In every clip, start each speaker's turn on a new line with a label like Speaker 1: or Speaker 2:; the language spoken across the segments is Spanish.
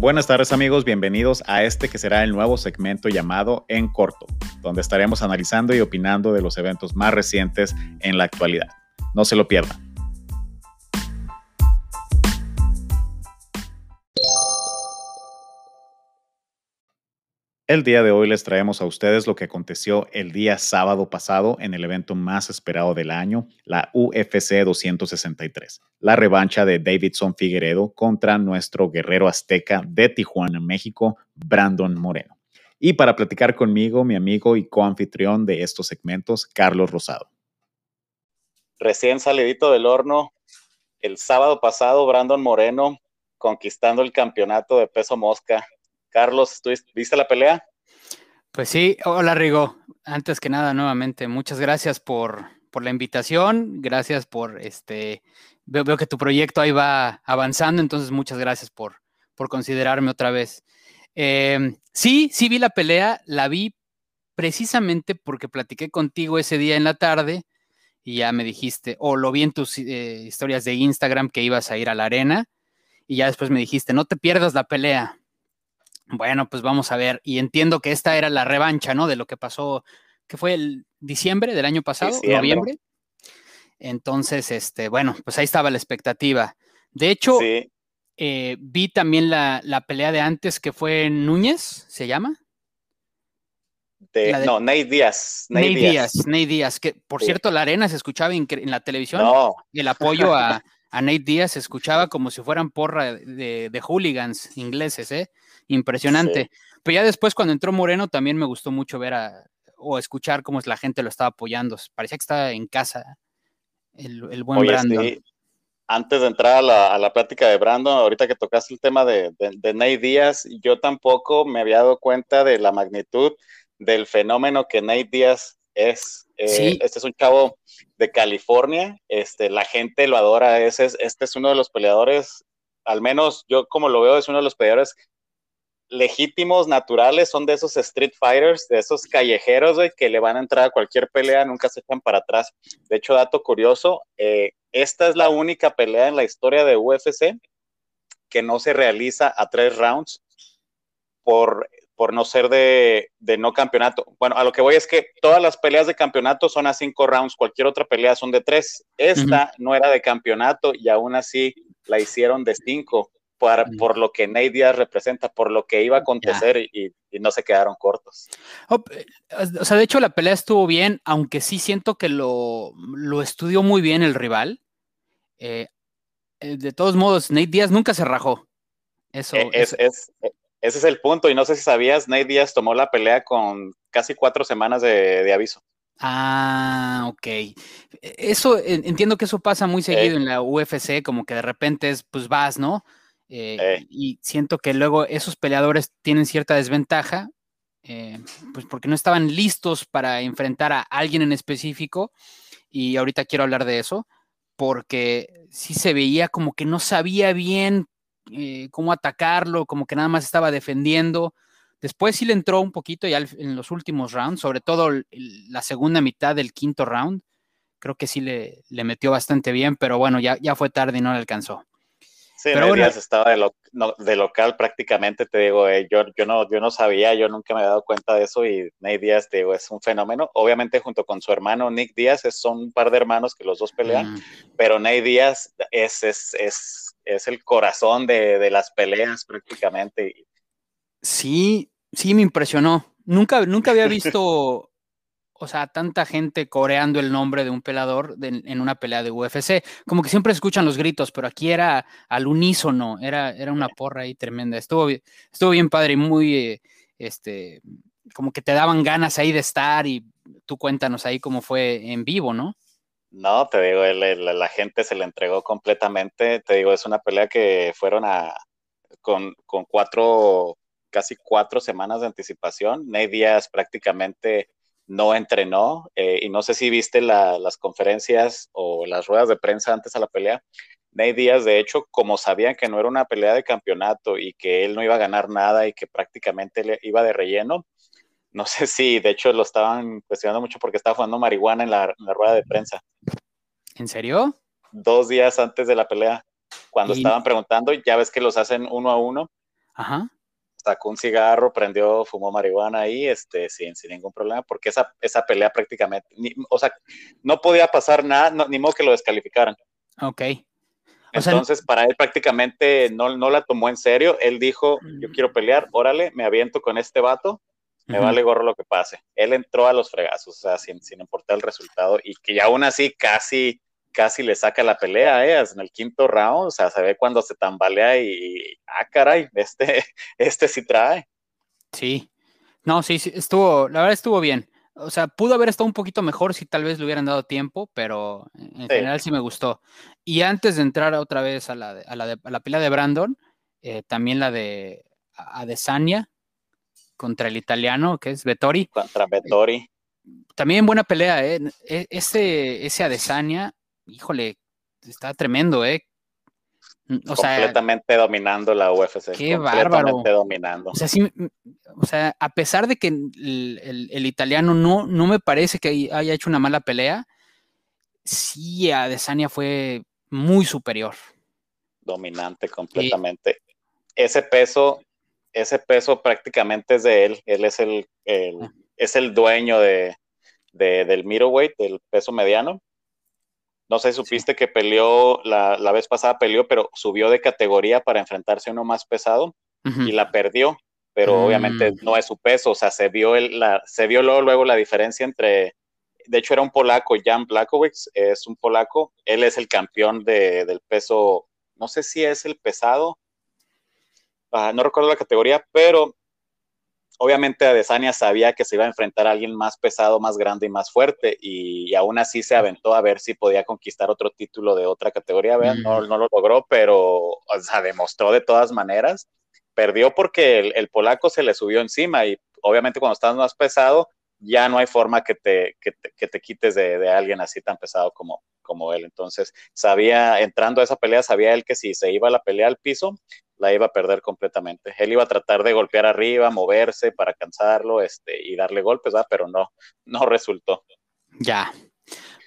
Speaker 1: Buenas tardes amigos, bienvenidos a este que será el nuevo segmento llamado En Corto, donde estaremos analizando y opinando de los eventos más recientes en la actualidad. No se lo pierdan. El día de hoy les traemos a ustedes lo que aconteció el día sábado pasado en el evento más esperado del año, la UFC 263, la revancha de Davidson Figueredo contra nuestro guerrero azteca de Tijuana, México, Brandon Moreno. Y para platicar conmigo, mi amigo y coanfitrión de estos segmentos, Carlos Rosado.
Speaker 2: Recién salidito del horno, el sábado pasado, Brandon Moreno conquistando el campeonato de peso mosca Carlos, viste la pelea?
Speaker 3: Pues sí, hola Rigo. Antes que nada, nuevamente, muchas gracias por, la invitación. Gracias por este. Veo, que tu proyecto ahí va avanzando, entonces muchas gracias por, considerarme otra vez. Em, sí, sí vi la pelea, la vi precisamente porque platiqué contigo ese día en la tarde y ya me dijiste, o lo vi en tus eh, historias de Instagram que ibas a ir a la arena y ya después me dijiste, no te pierdas la pelea. Bueno, pues vamos a ver. Y entiendo que esta era la revancha, ¿no? De lo que pasó, que fue el diciembre del año pasado, noviembre. Entonces, este, bueno, pues ahí estaba la expectativa. De hecho, eh, vi también la, pelea de antes que fue Núñez, ¿se llama?
Speaker 2: no, Ney Díaz.
Speaker 3: Ney, Díaz. Ney Díaz, que por cierto, la arena se escuchaba en, la televisión. No. El apoyo a, a Nate Díaz se escuchaba como si fueran porra de, de hooligans ingleses, ¿eh? Impresionante. Pero ya después, cuando entró Moreno, también me gustó mucho ver a, o escuchar cómo la gente lo estaba apoyando. Parecía que estaba en casa el, buen Brandon.
Speaker 2: Antes de entrar a la, plática de Brandon, ahorita que tocaste el tema de, de, Nate Díaz, yo tampoco me había dado cuenta de la magnitud del fenómeno que Nate Díaz es. Eh, este es un chavo de California, este, la gente lo adora, este es, este es uno de los peleadores, al menos yo como lo veo, es uno de los peleadores legítimos, naturales, son de esos street fighters, de esos callejeros, que le van a entrar a cualquier pelea, nunca se echan para atrás. De hecho, dato curioso, eh, esta es la única pelea en la historia de UFC que no se realiza a tres rounds por, por no ser de, de, no campeonato. Bueno, a lo que voy es que todas las peleas de campeonato son a cinco rounds, cualquier otra pelea son de tres. Esta no era de campeonato y aún así la hicieron de cinco por, lo que Nate Díaz representa, por lo que iba a acontecer y, no se quedaron cortos.
Speaker 3: Oh, eh, o sea, de hecho la pelea estuvo bien, aunque sí siento que lo, estudió muy bien el rival. Eh, eh, de todos modos, Nate Díaz nunca se rajó. Eso,
Speaker 2: es, ese es el punto, y no sé si sabías, Nate Díaz tomó la pelea con casi cuatro semanas de, de aviso.
Speaker 3: Ah, ok. E, eso, entiendo que eso pasa muy seguido en la UFC, como que de repente es, pues vas, ¿no? Eh, eh. Y siento que luego esos peleadores tienen cierta desventaja, eh, pues porque no estaban listos para enfrentar a alguien en específico. Y ahorita quiero hablar de eso, porque sí se veía como que no sabía bien cómo atacarlo, como que nada más estaba defendiendo. Después sí le entró un poquito ya en los últimos rounds, sobre todo la segunda mitad del quinto round. Creo que sí le, le metió bastante bien, pero bueno, ya, ya fue tarde y no le alcanzó.
Speaker 2: Sí, pero Díaz estaba de, local prácticamente, te digo, eh, yo, yo, no, yo no sabía, yo nunca me había dado cuenta de eso y Nate Díaz, te digo, es un fenómeno. Obviamente junto con su hermano Nick Díaz, son un par de hermanos que los dos pelean, mm. pero Nate Díaz es, es, es, es el corazón de, de, las peleas prácticamente.
Speaker 3: Sí, sí, me impresionó. Nunca, nunca había visto o sea, tanta gente coreando el nombre de un pelador en una pelea de UFC. Como que siempre escuchan los gritos, pero aquí era al unísono, era, era una porra ahí tremenda. Estuvo, estuvo bien padre y muy, este, como que te daban ganas ahí de estar y tú cuéntanos ahí cómo fue en vivo, ¿no?
Speaker 2: No, te digo, la gente se le entregó completamente. Te digo, es una pelea que fueron a con, con cuatro, casi cuatro semanas de anticipación. Nate Díaz prácticamente no entrenó eh, y no sé si viste las conferencias o las ruedas de prensa antes a la pelea. Nate Díaz, de hecho, como sabían que no era una pelea de campeonato y que él no iba a ganar nada y que prácticamente le iba de relleno, no sé si de hecho lo estaban cuestionando mucho porque estaba jugando marihuana en la, rueda de prensa.
Speaker 3: ¿En serio?
Speaker 2: Dos días antes de la pelea, cuando estaban preguntando, ya ves que los hacen uno a uno.
Speaker 3: Ajá.
Speaker 2: Sacó un cigarro, prendió, fumó marihuana ahí, este, sin, sin ningún problema, porque esa, esa pelea prácticamente, o sea, no podía pasar nada, ni modo que lo descalificaran.
Speaker 3: Ok.
Speaker 2: Entonces, para él prácticamente no, no la tomó en serio. Él dijo, yo quiero pelear, órale, me aviento con este vato, me vale gorro lo que pase. Él entró a los fregazos, o sea, sin, sin importar el resultado, y que aún así casi, casi le saca la pelea, ¿eh? En el quinto round, o sea, se ve cuando se tambalea y, ah, caray, este, este sí trae.
Speaker 3: Sí, no, sí, sí, estuvo, la verdad estuvo bien. O sea, pudo haber estado un poquito mejor si tal vez le hubieran dado tiempo, pero en general sí me gustó. Y antes de entrar otra vez a la, a la, de, a la pelea de Brandon, eh, también la de Adesanya contra el italiano, que es Vettori.
Speaker 2: Contra Vettori.
Speaker 3: También buena pelea, ¿eh? E, ese, ese Adesanya, híjole, está tremendo, ¿eh?
Speaker 2: O completamente dominando la UFC.
Speaker 3: Qué bárbaro.
Speaker 2: dominando.
Speaker 3: O sea, sí, o sea, a pesar de que el, italiano no, no me parece que haya hecho una mala pelea, sí, Adesanya fue muy superior.
Speaker 2: Dominante completamente. Ese peso, ese peso prácticamente es de él. Él es el, ah. es el dueño de, del middleweight, del peso mediano. No sé, supiste que peleó, la, la, vez pasada peleó, pero subió de categoría para enfrentarse a uno más pesado y la perdió, pero obviamente mm. no es su peso, o sea, se vio, el, la, se vio luego, luego la diferencia entre, de hecho era un polaco, Jan Blakowicz, es un polaco, él es el campeón de, del peso, no sé si es el pesado, ah, no recuerdo la categoría, pero obviamente Adesanya sabía que se iba a enfrentar a alguien más pesado, más grande y más fuerte, y, aún así se aventó a ver si podía conquistar otro título de otra categoría. Vean, no, no, lo logró, pero o sea, demostró de todas maneras. Perdió porque el, polaco se le subió encima y obviamente cuando estás más pesado, ya no hay forma que te, que te, quites de, de, alguien así tan pesado como, como él. Entonces, sabía, entrando a esa pelea, sabía él que si se iba a la pelea al piso, la iba a perder completamente. Él iba a tratar de golpear arriba, moverse para cansarlo este, y darle golpes, pero no, no resultó.
Speaker 3: Ya.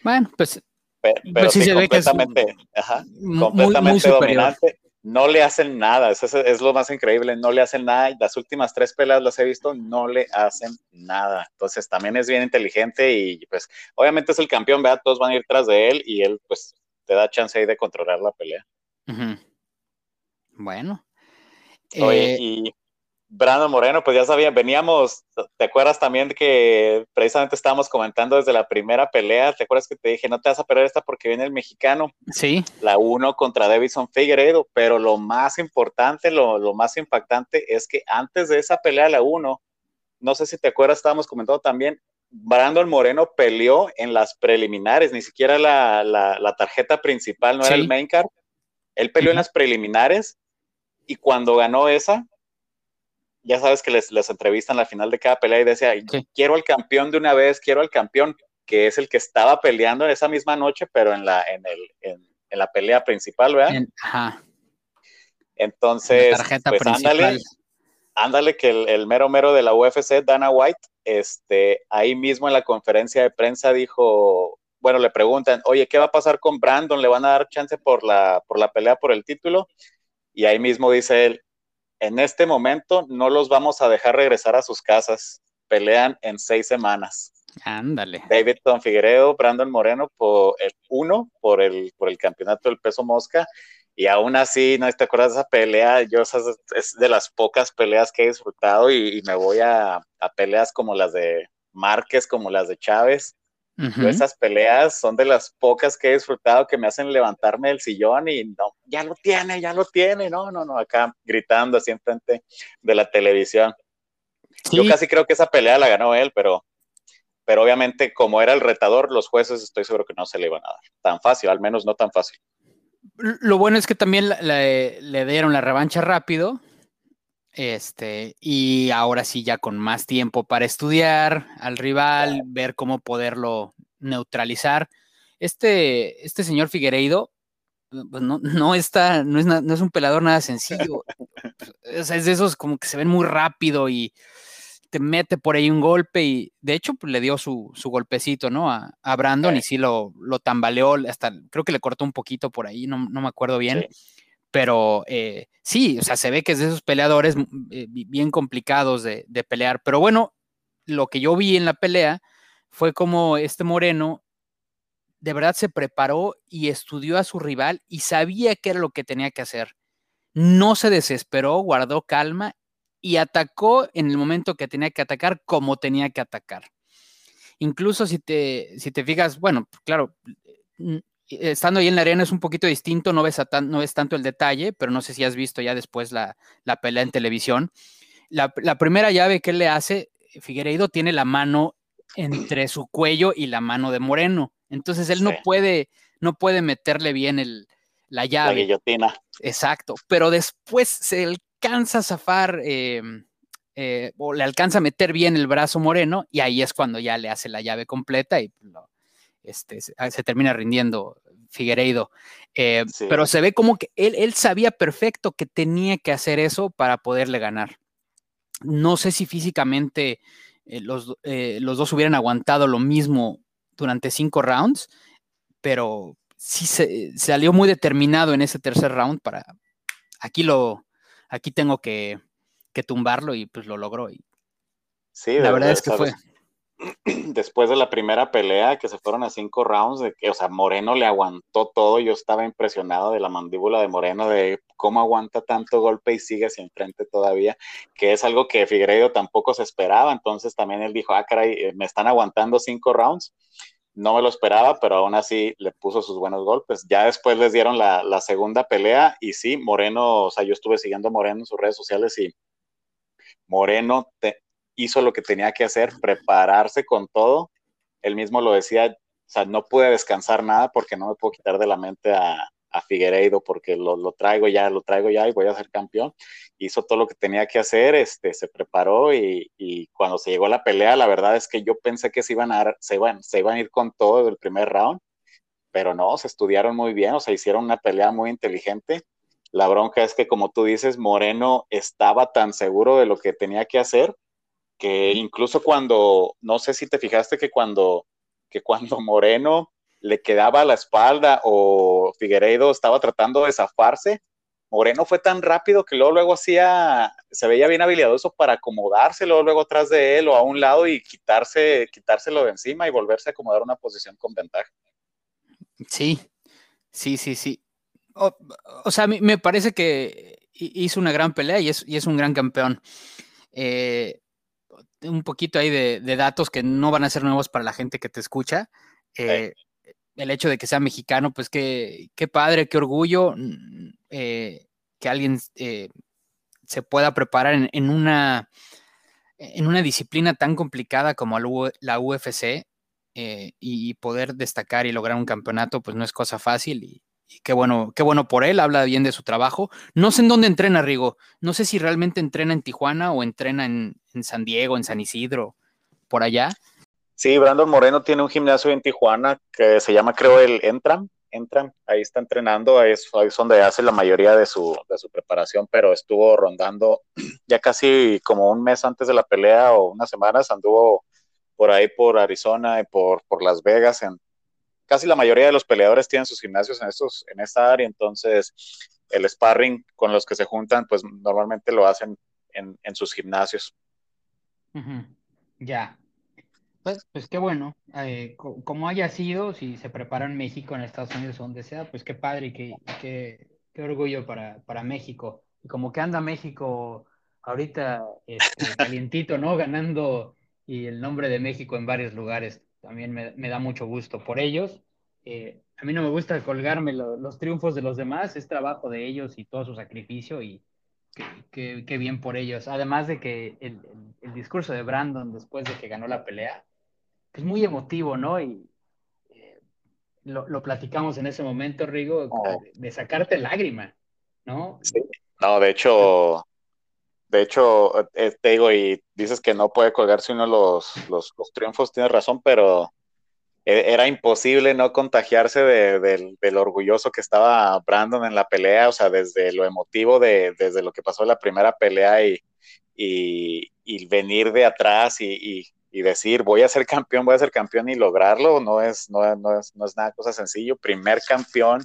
Speaker 3: Bueno, pues.
Speaker 2: Pero, pues sí, completamente, ajá, completamente dominante. No le hacen nada, eso es, lo más increíble, no le hacen nada. Las últimas tres peleas las he visto, no le hacen nada. Entonces también es bien inteligente y pues obviamente es el campeón, ¿verdad? Todos van a ir tras de él y él pues te da chance ahí de controlar la pelea.
Speaker 3: Bueno.
Speaker 2: Oye, eh, y Brandon Moreno, pues ya sabía, veníamos, ¿te acuerdas también que precisamente estábamos comentando desde la primera pelea? ¿Te acuerdas que te dije, no te vas a perder esta porque viene el mexicano?
Speaker 3: Sí.
Speaker 2: La uno contra Davidson Figueredo, pero lo más importante, lo, lo más impactante es que antes de esa pelea, la uno, no sé si te acuerdas, estábamos comentando también, Brandon Moreno peleó en las preliminares, ni siquiera la, la, tarjeta principal, no era el main card. Él peleó en las preliminares y cuando ganó esa, ya sabes que les, les entrevistan la final de cada pelea y decía, quiero al campeón de una vez, quiero al campeón, que es el que estaba peleando en esa misma noche, pero en la, en el, en, la pelea principal, ¿verdad?
Speaker 3: ajá.
Speaker 2: Entonces, pues ándale, ándale que el, el, mero mero de la UFC, Dana White, este, ahí mismo en la conferencia de prensa dijo, bueno, le preguntan, oye, ¿qué va a pasar con Brandon? ¿Le van a dar chance por la, por la pelea por el título? Y ahí mismo dice él, en este momento no los vamos a dejar regresar a sus casas, pelean en seis semanas.
Speaker 3: Ándale.
Speaker 2: Davidson Figueredo, Brandon Moreno por el uno, por el, por el campeonato del peso mosca. Y aún así, ¿no te acuerdas de esa pelea? Yo es de las pocas peleas que he disfrutado y, me voy a, a, peleas como las de Márquez, como las de Chávez esas peleas son de las pocas que he disfrutado que me hacen levantarme del sillón y no, ya lo tiene, ya lo tiene, no, no, no, acá gritando así enfrente de la televisión. Yo casi creo que esa pelea la ganó él, pero, pero obviamente como era el retador, los jueces estoy seguro que no se le iban a dar tan fácil, al menos no tan fácil.
Speaker 3: Lo bueno es que también le dieron la revancha rápido, este, y ahora sí, ya con más tiempo para estudiar al rival, ver cómo poderlo neutralizar. Este, este señor Figueiredo, pues no, no, está, no es, no es un pelador nada sencillo. es de esos como que se ven muy rápido y te mete por ahí un golpe y de hecho pues, le dio su, su golpecito, ¿no? A, a Brandon y sí lo, lo, tambaleó, hasta creo que le cortó un poquito por ahí, no, no me acuerdo bien Pero eh, sí, o sea, se ve que es de esos peleadores mm, eh, bien complicados de, de, pelear. Pero bueno, lo que yo vi en la pelea fue como este Moreno de verdad se preparó y estudió a su rival y sabía qué era lo que tenía que hacer. No se desesperó, guardó calma y atacó en el momento que tenía que atacar como tenía que atacar. Incluso si te, si te fijas, bueno, claro, estando ahí en la arena es un poquito distinto, no ves, no ves tanto el detalle, pero no sé si has visto ya después la, pelea en televisión. La, la, primera llave que él le hace, Figueiredo tiene la mano entre su cuello y la mano de Moreno. Entonces él no puede, no puede meterle bien el, la llave.
Speaker 2: La guillotina.
Speaker 3: Exacto. Pero después se alcanza a zafar em, eh, o le alcanza a meter bien el brazo moreno y ahí es cuando ya le hace la llave completa y este, ah, se, termina rindiendo Figueiredo. Eh, pero se ve como que él, él sabía perfecto que tenía que hacer eso para poderle ganar. No sé si físicamente eh, los, los, dos hubieran aguantado lo mismo durante cinco rounds, pero sí se, salió muy determinado en ese tercer round para, aquí lo, aquí tengo que, tumbarlo y pues lo logró. Y
Speaker 2: sí, la verdad es que fue. Después de la primera pelea, que se fueron a cinco rounds, de que, o sea, Moreno le aguantó todo. Yo estaba impresionado de la mandíbula de Moreno, de cómo aguanta tanto golpe y sigue hacia enfrente todavía, que es algo que Figueiredo tampoco se esperaba. Entonces también él dijo, ah, caray, eh, me están aguantando cinco rounds no me lo esperaba, pero aún así le puso sus buenos golpes. Ya después les dieron la, segunda pelea y sí, Moreno, o sea, yo estuve siguiendo a Moreno en sus redes sociales y Moreno hizo lo que tenía que hacer, prepararse con todo. Él mismo lo decía, o sea, no pude descansar nada porque no me puedo quitar de la mente a, a Figueiredo porque lo, lo, traigo ya, lo traigo ya y voy a ser campeón. Hizo todo lo que tenía que hacer, este, se preparó y, y cuando se llegó a la pelea, la verdad es que yo pensé que se iban a, se iban, se iban a ir con todo el primer round, pero no, se estudiaron muy bien, o sea, hicieron una pelea muy inteligente. La bronca es que, como tú dices, Moreno estaba tan seguro de lo que tenía que hacer que incluso cuando, no sé si te fijaste que cuando, que cuando Moreno le quedaba a la espalda o Figueiredo estaba tratando de zafarse, Moreno fue tan rápido que luego, luego hacía, se veía bien habilidoso para acomodárselo luego atrás de él o a un lado y quitarse, quitárselo de encima y volverse a acomodar una posición con ventaja.
Speaker 3: Sí, sí, sí, sí. O, sea, me parece que hizo una gran pelea y es, y es un gran campeón. Eh, un poquito ahí de, datos que no van a ser nuevos para la gente que te escucha. Eh, el hecho de que sea mexicano, pues qué, qué padre, qué orgullo eh, que alguien eh, se pueda preparar en, una, en una disciplina tan complicada como la UFC y poder destacar y lograr un campeonato, pues no es cosa fácil y, qué bueno, qué bueno por él, habla bien de su trabajo. No sé en dónde entrena, Rigo, no sé si realmente entrena en Tijuana o entrena en, en San Diego, en San Isidro, por allá
Speaker 2: Sí, Brandon Moreno tiene un gimnasio en Tijuana que se llama, creo, el Entram. Entran, ahí está entrenando, ahí es, donde hace la mayoría de su, de su preparación, pero estuvo rondando ya casi como un mes antes de la pelea o unas semanas, anduvo por ahí por Arizona y por, por Las Vegas. En, casi la mayoría de los peleadores tienen sus gimnasios en, estos, en esta área, entonces el sparring con los que se juntan, pues normalmente lo hacen en, sus gimnasios.
Speaker 3: Ya, pues, pues qué bueno, eh, como haya sido, si se prepara en México, en Estados Unidos o donde sea, pues qué padre y qué, qué, qué orgullo para, para México. Y como que anda México ahorita este, calientito, ¿no? Ganando y el nombre de México en varios lugares también me, me da mucho gusto por ellos. Eh, a mí no me gusta colgarme los triunfos de los demás, es trabajo de ellos y todo su sacrificio y qué, bien por ellos. Además de que el, el discurso de Brandon después de que ganó la pelea, es muy emotivo, ¿no? Y eh, lo, platicamos en ese momento, Rigo, oh. de sacarte lágrima, ¿no?
Speaker 2: Sí, no, de hecho, de hecho, eh, te digo, y dices que no puede colgarse uno los, los, triunfos, tienes razón, pero e, era imposible no contagiarse de, del orgulloso que estaba Brandon en la pelea, o sea, desde lo emotivo, de, desde lo que pasó en la primera pelea y, y, y venir de atrás y, y decir voy a ser campeón, voy a ser campeón y lograrlo, no es, no, no es, no es nada cosa sencillo. Primer campeón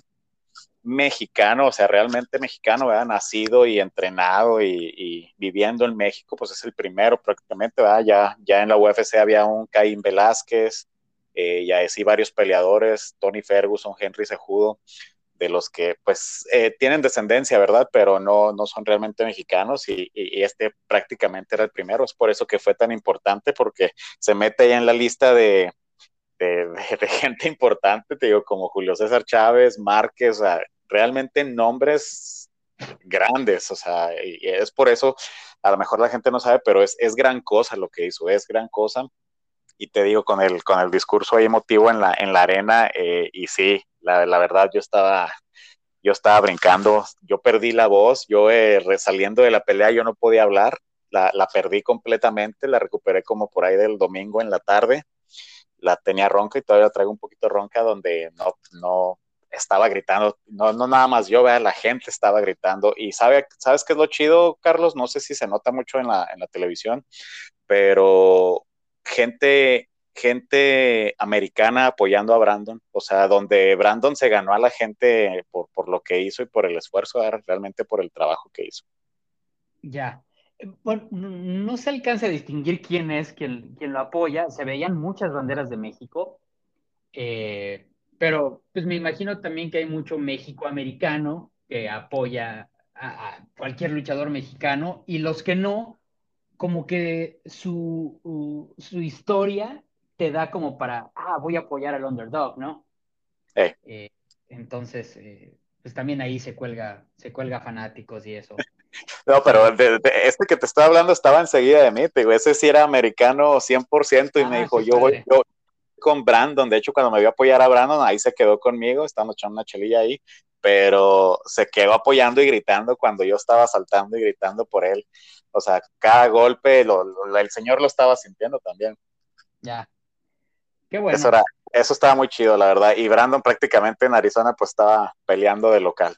Speaker 2: mexicano, o sea, realmente mexicano, ¿verdad? Nacido y entrenado y, viviendo en México, pues es el primero prácticamente. Ya, ya en la UFC había un Caín Velázquez, eh, ya sí varios peleadores, Tony Ferguson, Henry Sejudo, de los que pues eh, tienen descendencia, ¿verdad? Pero no, no son realmente mexicanos y, este prácticamente era el primero, es por eso que fue tan importante, porque se mete ya en la lista de, de, gente importante, te digo, como Julio César Chávez, Márquez, sea, realmente nombres grandes, o sea, es por eso, a lo mejor la gente no sabe, pero es, es gran cosa lo que hizo, es gran cosa. Y te digo, con el, con el discurso ahí emotivo en la, en la arena, eh, y sí, la, la, verdad yo estaba, yo estaba brincando, yo perdí la voz, yo eh, saliendo de la pelea yo no podía hablar, la, la, perdí completamente, la recuperé como por ahí del domingo en la tarde, la tenía ronca y todavía traigo un poquito ronca donde no, no, estaba gritando, no, no nada más yo, vea, la gente estaba gritando. Y sabe, ¿sabes qué es lo chido, Carlos? No sé si se nota mucho en la, en la televisión, pero gente, gente americana apoyando a Brandon, o sea, donde Brandon se ganó a la gente por, por lo que hizo y por el esfuerzo, realmente por el trabajo que hizo.
Speaker 3: Ya. Bueno, no se alcanza a distinguir quién es quien, quien lo apoya. Se veían muchas banderas de México. Eh, pero pues me imagino también que hay mucho México americano que apoya a, cualquier luchador mexicano y los que no, como que su, su historia te da como para, ah, voy a apoyar al underdog, ¿no? Eh, entonces, eh, pues también ahí se cuelga, se cuelga fanáticos y eso.
Speaker 2: No, pero este que te estaba hablando estaba enseguida de mí, te digo, ese sí era americano 100% y me ah, dijo, yo voy, yo, con Brandon, de hecho cuando me vio apoyar a Brandon, ahí se quedó conmigo, estábamos echando una chelilla ahí, pero se quedó apoyando y gritando cuando yo estaba saltando y gritando por él. O sea, cada golpe, el señor lo estaba sintiendo también.
Speaker 3: Ya. Qué bueno.
Speaker 2: Eso, era, eso estaba muy chido, la verdad. Y Brandon prácticamente en Arizona pues estaba peleando de local.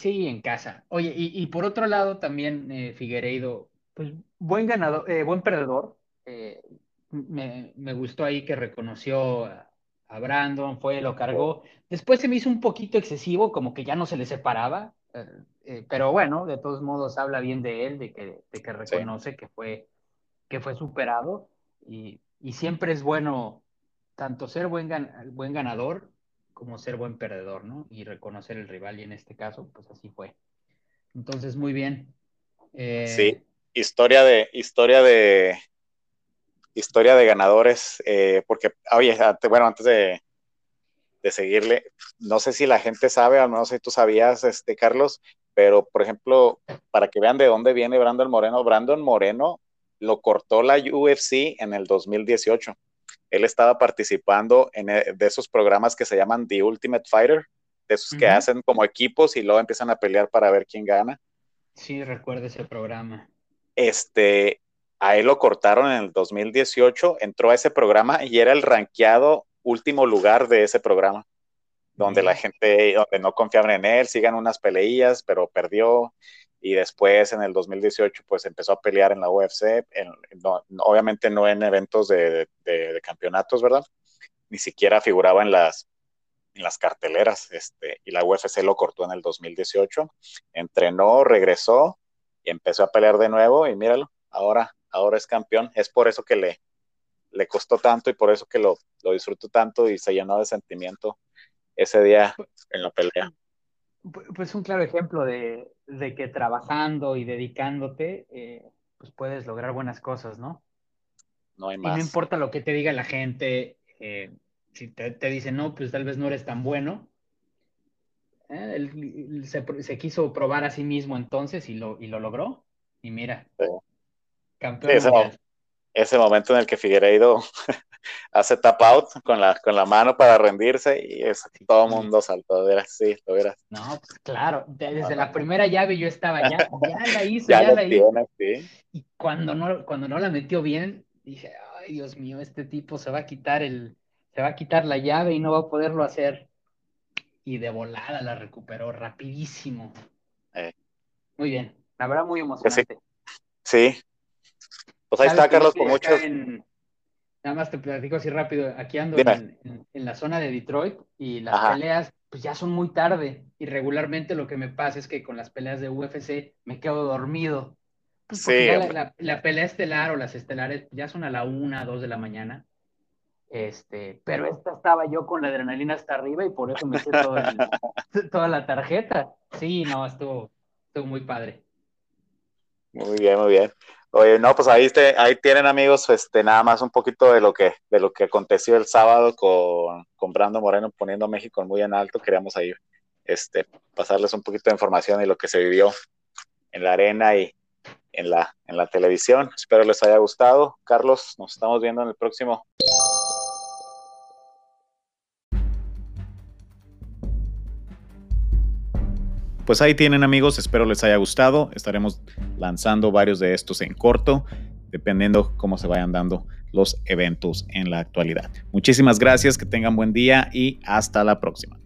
Speaker 3: Sí, en casa. Oye, y, por otro lado también eh, Figueiredo, pues buen ganador, eh, buen perdedor. Eh, me, me, gustó ahí que reconoció a, Brandon, fue, lo cargó. Después se me hizo un poquito excesivo, como que ya no se le separaba, eh, eh, pero bueno, de todos modos habla bien de él, de que, de que reconoce que, fue, que fue superado y, y, siempre es bueno tanto ser buen, buen ganador como ser buen perdedor, ¿no? Y reconocer el rival y en este caso, pues así fue. Entonces, muy bien.
Speaker 2: Eh, sí, historia de, historia de, historia de ganadores, eh, porque, oye, bueno, antes de, seguirle, no sé si la gente sabe, o no sé si tú sabías, este, Carlos, pero, por ejemplo, para que vean de dónde viene Brandon Moreno, Brandon Moreno lo cortó la UFC en el 2018. Él estaba participando en eh, de esos programas que se llaman The Ultimate Fighter, de esos que hacen como equipos y luego empiezan a pelear para ver quién gana.
Speaker 3: Sí, recuerdo ese programa.
Speaker 2: Este, a él lo cortaron en el 2018, entró a ese programa y era el ranqueado último lugar de ese programa, donde la gente, donde no confiaban en él, sigan unas peleillas, pero perdió y después en el 2018 pues empezó a pelear en la UFC, obviamente no en eventos de, campeonatos, ¿verdad? Ni siquiera figuraba en las, en las carteleras, este, y la UFC lo cortó en el 2018, entrenó, regresó y empezó a pelear de nuevo y míralo, ahora ahora es campeón. Es por eso que le, le costó tanto y por eso que lo, lo disfrutó tanto y se llenó de sentimiento ese día en la pelea.
Speaker 3: Pues un claro ejemplo de, que trabajando y dedicándote, eh, pues puedes lograr buenas cosas, ¿no?
Speaker 2: No hay más.
Speaker 3: Y no importa lo que te diga la gente, eh, si te, te dicen, no, pues tal vez no eres tan bueno. Eh, él, se, quiso probar a sí mismo entonces y lo, y lo logró. Y mira,
Speaker 2: ese, momento en el que Figueiredo hace tap out con la, con la mano para rendirse y todo el mundo saltó, sí, lo verás.
Speaker 3: No, pues claro, desde la primera llave yo estaba ya, ya la hizo, ya, la hizo. Y cuando no, cuando no la metió bien, dije, ay Dios mío, este tipo se va a quitar el, se va a quitar la llave y no va a poderlo hacer. Y de volada la recuperó rapidísimo. Eh. Muy bien, la verdad muy emocionante.
Speaker 2: sí. Pues ahí está, Carlos, con muchos.
Speaker 3: Nada más te platico así rápido. Aquí ando en, la zona de Detroit y las peleas, pues ya son muy tarde. y regularmente lo que me pasa es que con las peleas de UFC me quedo dormido. Pues
Speaker 4: Sí,
Speaker 3: la,
Speaker 4: hombre.
Speaker 3: la- la pelea estelar o las estelares ya son a la una, dos de la mañana. Este, pero esta estaba yo con la adrenalina hasta arriba y por eso me hice todo el- toda la tarjeta. Sí, no, estuvo, estuvo muy padre.
Speaker 4: Muy bien, muy bien. Oye, no, pues ahí, este, ahí tienen amigos, este, nada más un poquito de lo que, de lo que aconteció el sábado con, Brando Moreno poniendo México muy en alto. Queríamos ahí, este, pasarles un poquito de información y lo que se vivió en la arena y en la, en la televisión. Espero les haya gustado. Carlos, nos estamos viendo en el próximo.
Speaker 2: Pues ahí tienen amigos, espero les haya gustado. Estaremos lanzando varios de estos en corto, dependiendo cómo se vayan dando los eventos en la actualidad. Muchísimas gracias, que tengan buen día y hasta la próxima.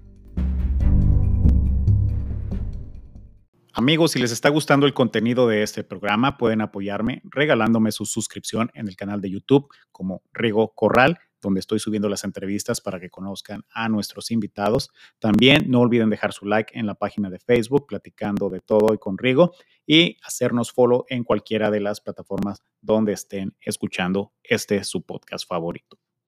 Speaker 2: Amigos, si les está gustando el contenido de este programa, pueden apoyarme regalándome su suscripción en el canal de YouTube como Rigo Corral, donde estoy subiendo las entrevistas para que conozcan a nuestros invitados. También no olviden dejar su like en la página de Facebook, platicando de todo y con Rigo, y hacernos follow en cualquiera de las plataformas donde estén escuchando este su podcast favorito.